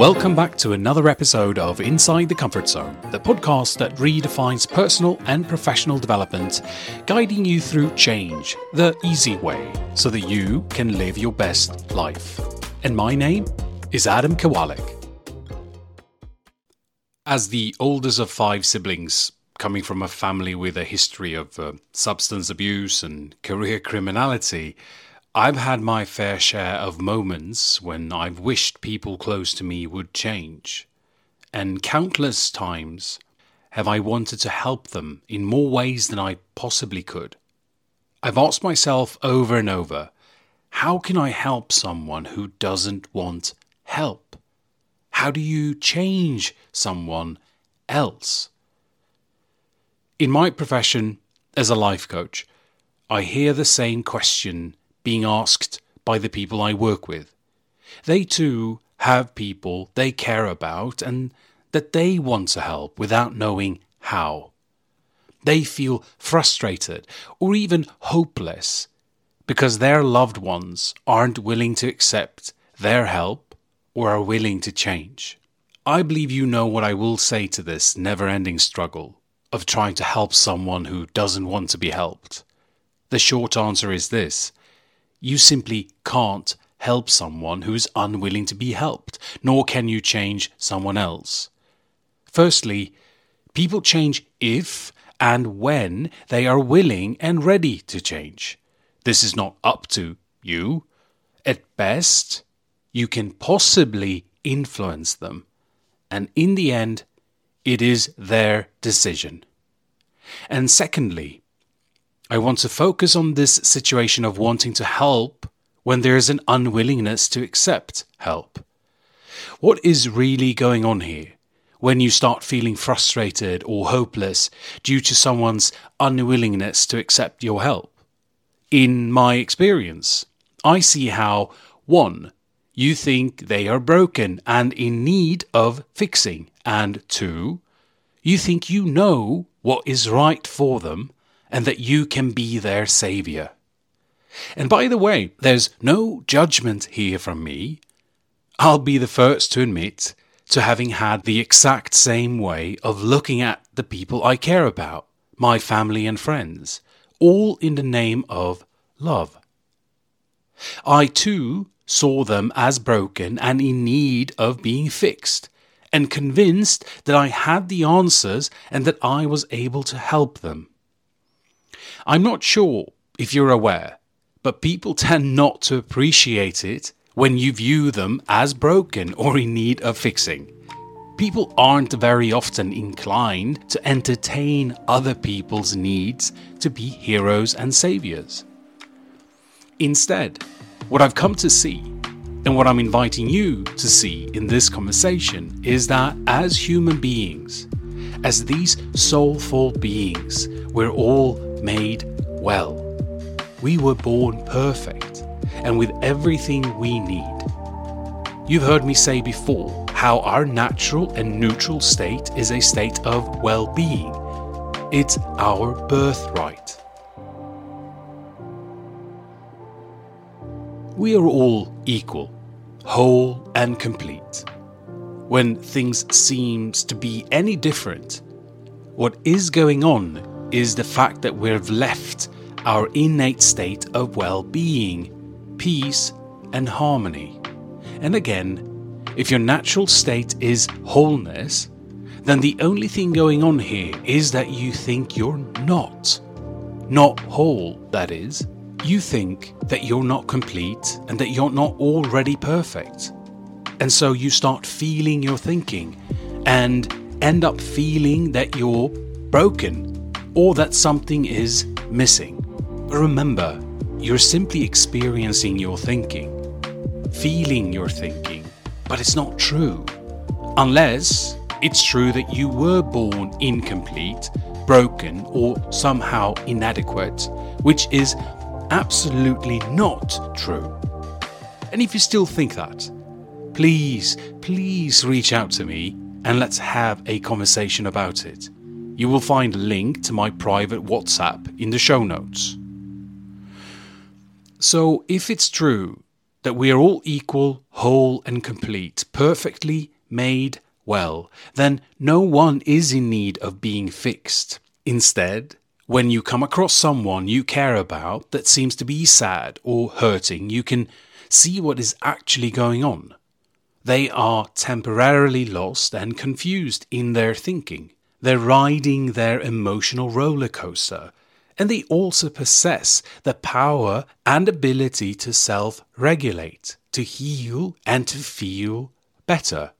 Welcome back to another episode of Inside the Comfort Zone, the podcast that redefines personal and professional development, guiding you through change the easy way so that you can live your best life. And my name is Adam Kawalec. As the oldest of five siblings, coming from a family with a history of uh, substance abuse and career criminality, I've had my fair share of moments when I've wished people close to me would change. And countless times have I wanted to help them in more ways than I possibly could. I've asked myself over and over how can I help someone who doesn't want help? How do you change someone else? In my profession as a life coach, I hear the same question being asked by the people I work with. They too have people they care about and that they want to help without knowing how. They feel frustrated or even hopeless because their loved ones aren't willing to accept their help or are willing to change. I believe you know what I will say to this never ending struggle of trying to help someone who doesn't want to be helped. The short answer is this you simply can't help someone who is unwilling to be helped, nor can you change someone else. Firstly, people change if and when they are willing and ready to change. This is not up to you. At best, you can possibly influence them, and in the end, it is their decision. And secondly, I want to focus on this situation of wanting to help when there is an unwillingness to accept help. What is really going on here when you start feeling frustrated or hopeless due to someone's unwillingness to accept your help? In my experience, I see how 1. You think they are broken and in need of fixing, and 2. You think you know what is right for them and that you can be their Saviour. And by the way, there's no judgment here from me. I'll be the first to admit to having had the exact same way of looking at the people I care about, my family and friends, all in the name of love. I too saw them as broken and in need of being fixed, and convinced that I had the answers and that I was able to help them. I'm not sure if you're aware, but people tend not to appreciate it when you view them as broken or in need of fixing. People aren't very often inclined to entertain other people's needs to be heroes and saviors. Instead, what I've come to see, and what I'm inviting you to see in this conversation, is that as human beings, as these soulful beings, we're all made well. We were born perfect and with everything we need. You've heard me say before how our natural and neutral state is a state of well being. It's our birthright. We are all equal, whole and complete. When things seems to be any different, what is going on is the fact that we've left our innate state of well being, peace, and harmony. And again, if your natural state is wholeness, then the only thing going on here is that you think you're not. Not whole, that is. You think that you're not complete and that you're not already perfect. And so you start feeling your thinking and end up feeling that you're broken or that something is missing. But Remember, you're simply experiencing your thinking, feeling your thinking, but it's not true. Unless it's true that you were born incomplete, broken, or somehow inadequate, which is absolutely not true. And if you still think that, please, please reach out to me and let's have a conversation about it. You will find a link to my private WhatsApp in the show notes. So, if it's true that we are all equal, whole, and complete, perfectly made well, then no one is in need of being fixed. Instead, when you come across someone you care about that seems to be sad or hurting, you can see what is actually going on. They are temporarily lost and confused in their thinking. They're riding their emotional roller coaster, and they also possess the power and ability to self regulate, to heal, and to feel better.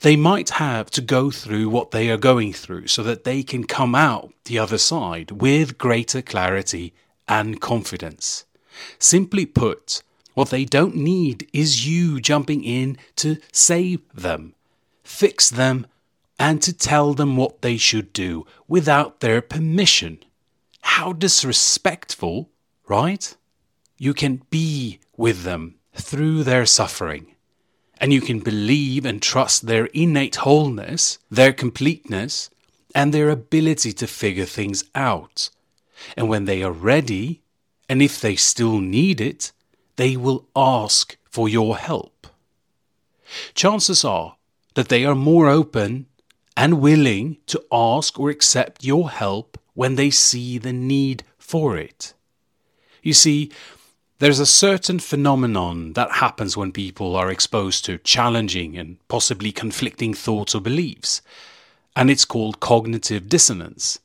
They might have to go through what they are going through so that they can come out the other side with greater clarity and confidence. Simply put, what they don't need is you jumping in to save them, fix them, and to tell them what they should do without their permission. How disrespectful, right? You can be with them through their suffering, and you can believe and trust their innate wholeness, their completeness, and their ability to figure things out. And when they are ready, and if they still need it, they will ask for your help. Chances are that they are more open and willing to ask or accept your help when they see the need for it. You see, there's a certain phenomenon that happens when people are exposed to challenging and possibly conflicting thoughts or beliefs, and it's called cognitive dissonance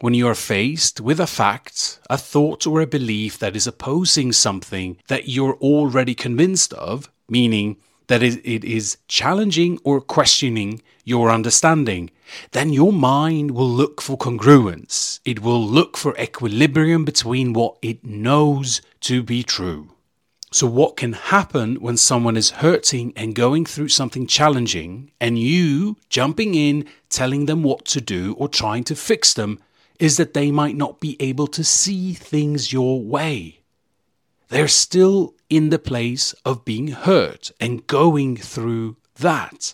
when you are faced with a fact, a thought, or a belief that is opposing something that you're already convinced of, meaning that it is challenging or questioning your understanding, then your mind will look for congruence. It will look for equilibrium between what it knows to be true. So, what can happen when someone is hurting and going through something challenging, and you jumping in, telling them what to do, or trying to fix them, is that they might not be able to see things your way. They're still in the place of being hurt and going through that.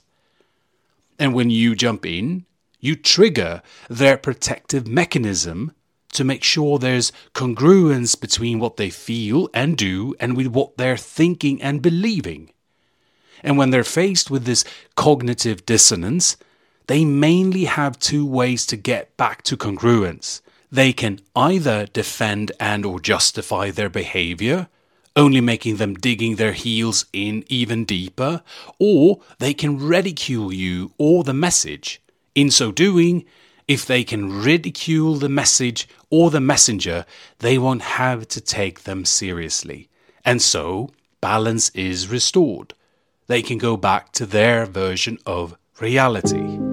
And when you jump in, you trigger their protective mechanism to make sure there's congruence between what they feel and do and with what they're thinking and believing. And when they're faced with this cognitive dissonance, they mainly have two ways to get back to congruence. They can either defend and or justify their behavior, only making them digging their heels in even deeper, or they can ridicule you or the message. In so doing, if they can ridicule the message or the messenger, they won't have to take them seriously. And so, balance is restored. They can go back to their version of reality.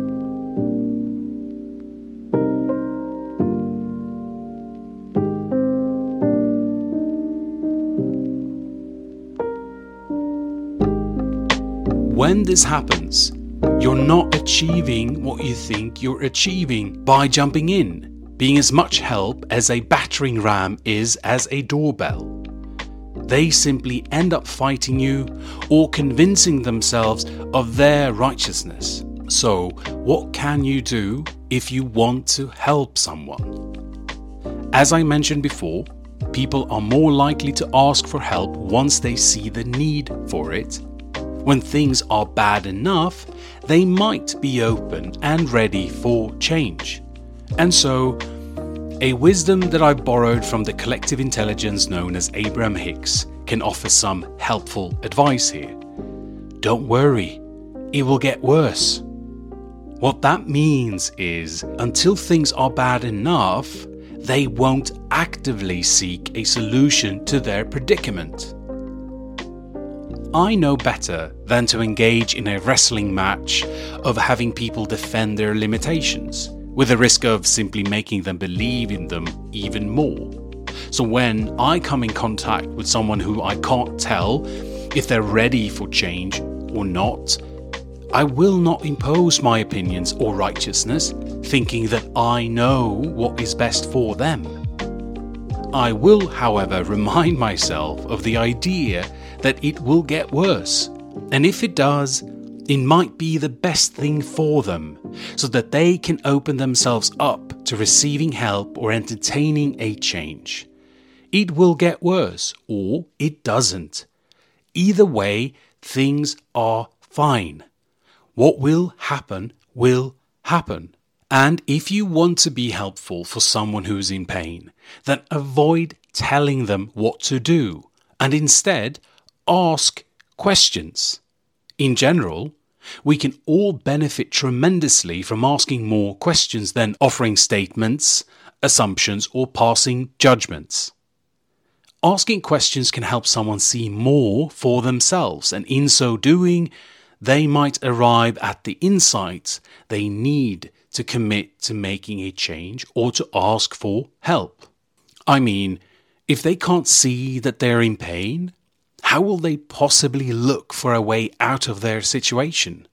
When this happens, you're not achieving what you think you're achieving by jumping in, being as much help as a battering ram is as a doorbell. They simply end up fighting you or convincing themselves of their righteousness. So, what can you do if you want to help someone? As I mentioned before, people are more likely to ask for help once they see the need for it when things are bad enough, they might be open and ready for change. And so, a wisdom that I borrowed from the collective intelligence known as Abraham Hicks can offer some helpful advice here. Don't worry, it will get worse. What that means is, until things are bad enough, they won't actively seek a solution to their predicament. I know better than to engage in a wrestling match of having people defend their limitations, with the risk of simply making them believe in them even more. So when I come in contact with someone who I can't tell if they're ready for change or not, I will not impose my opinions or righteousness, thinking that I know what is best for them. I will, however, remind myself of the idea that it will get worse. And if it does, it might be the best thing for them, so that they can open themselves up to receiving help or entertaining a change. it will get worse or it doesn't. Either way, things are fine. What will happen will happen. And if you want to be helpful for someone who's in pain, then avoid telling them what to do and instead ask questions. In general, we can all benefit tremendously from asking more questions than offering statements, assumptions, or passing judgments. Asking questions can help someone see more for themselves, and in so doing, they might arrive at the insights they need to commit to making a change or to ask for help. I mean, if they can't see that they're in pain, how will they possibly look for a way out of their situation?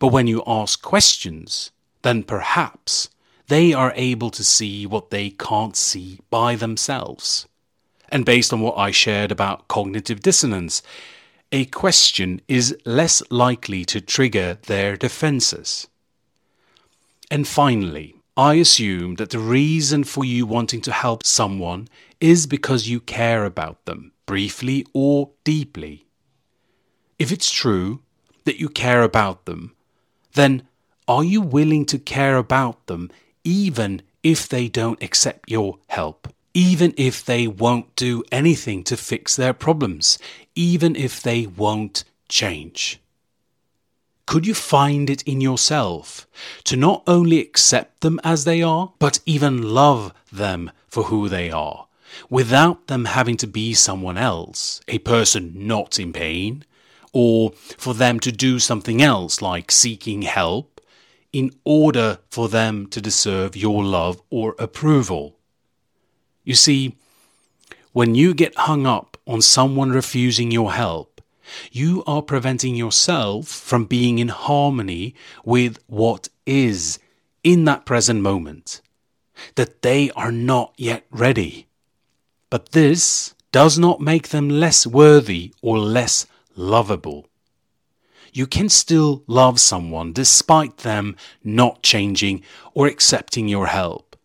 But when you ask questions, then perhaps they are able to see what they can't see by themselves. And based on what I shared about cognitive dissonance, a question is less likely to trigger their defenses. And finally, I assume that the reason for you wanting to help someone is because you care about them, briefly or deeply. If it's true that you care about them, then are you willing to care about them even if they don't accept your help? Even if they won't do anything to fix their problems, even if they won't change? Could you find it in yourself to not only accept them as they are, but even love them for who they are? Without them having to be someone else, a person not in pain, or for them to do something else like seeking help in order for them to deserve your love or approval. You see, when you get hung up on someone refusing your help, you are preventing yourself from being in harmony with what is in that present moment. That they are not yet ready. But this does not make them less worthy or less lovable. You can still love someone despite them not changing or accepting your help.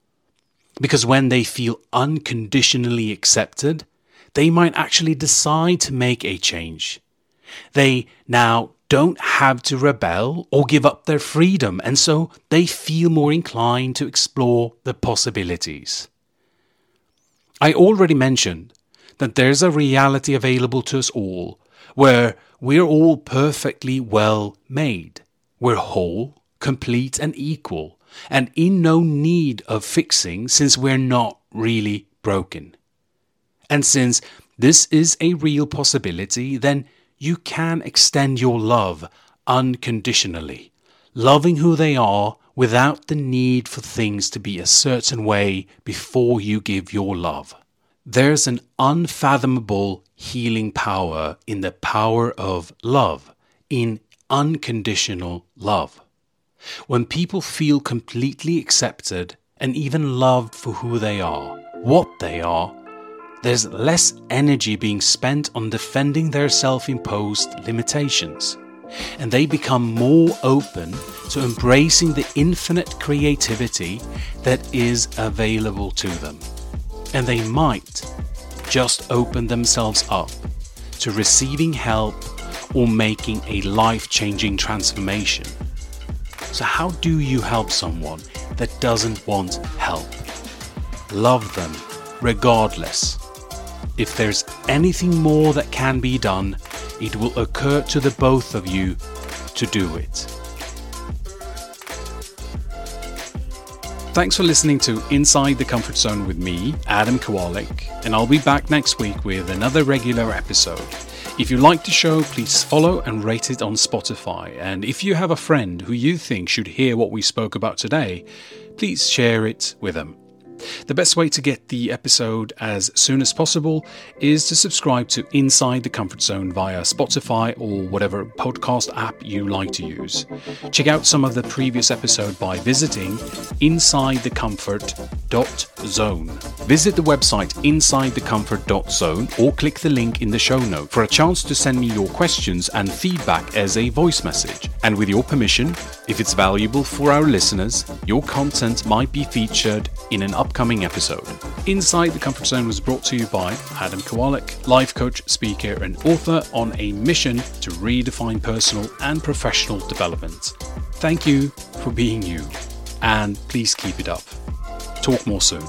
Because when they feel unconditionally accepted, they might actually decide to make a change. They now don't have to rebel or give up their freedom, and so they feel more inclined to explore the possibilities. I already mentioned that there's a reality available to us all where we're all perfectly well made. We're whole, complete, and equal, and in no need of fixing since we're not really broken. And since this is a real possibility, then you can extend your love unconditionally, loving who they are without the need for things to be a certain way before you give your love. There's an unfathomable healing power in the power of love, in unconditional love. When people feel completely accepted and even loved for who they are, what they are, there's less energy being spent on defending their self imposed limitations and they become more open to embracing the infinite creativity that is available to them. And they might just open themselves up to receiving help or making a life changing transformation. So, how do you help someone that doesn't want help? Love them regardless. If there's anything more that can be done, it will occur to the both of you to do it. Thanks for listening to Inside the Comfort Zone with me, Adam Kawalec, and I'll be back next week with another regular episode. If you like the show, please follow and rate it on Spotify. And if you have a friend who you think should hear what we spoke about today, please share it with them. The best way to get the episode as soon as possible is to subscribe to Inside the Comfort Zone via Spotify or whatever podcast app you like to use. Check out some of the previous episode by visiting insidethecomfort.zone. Visit the website insidethecomfort.zone or click the link in the show note for a chance to send me your questions and feedback as a voice message. And with your permission, if it's valuable for our listeners, your content might be featured in an upcoming episode. Inside the Comfort Zone was brought to you by Adam Kawalec, life coach, speaker, and author on a mission to redefine personal and professional development. Thank you for being you, and please keep it up. Talk more soon.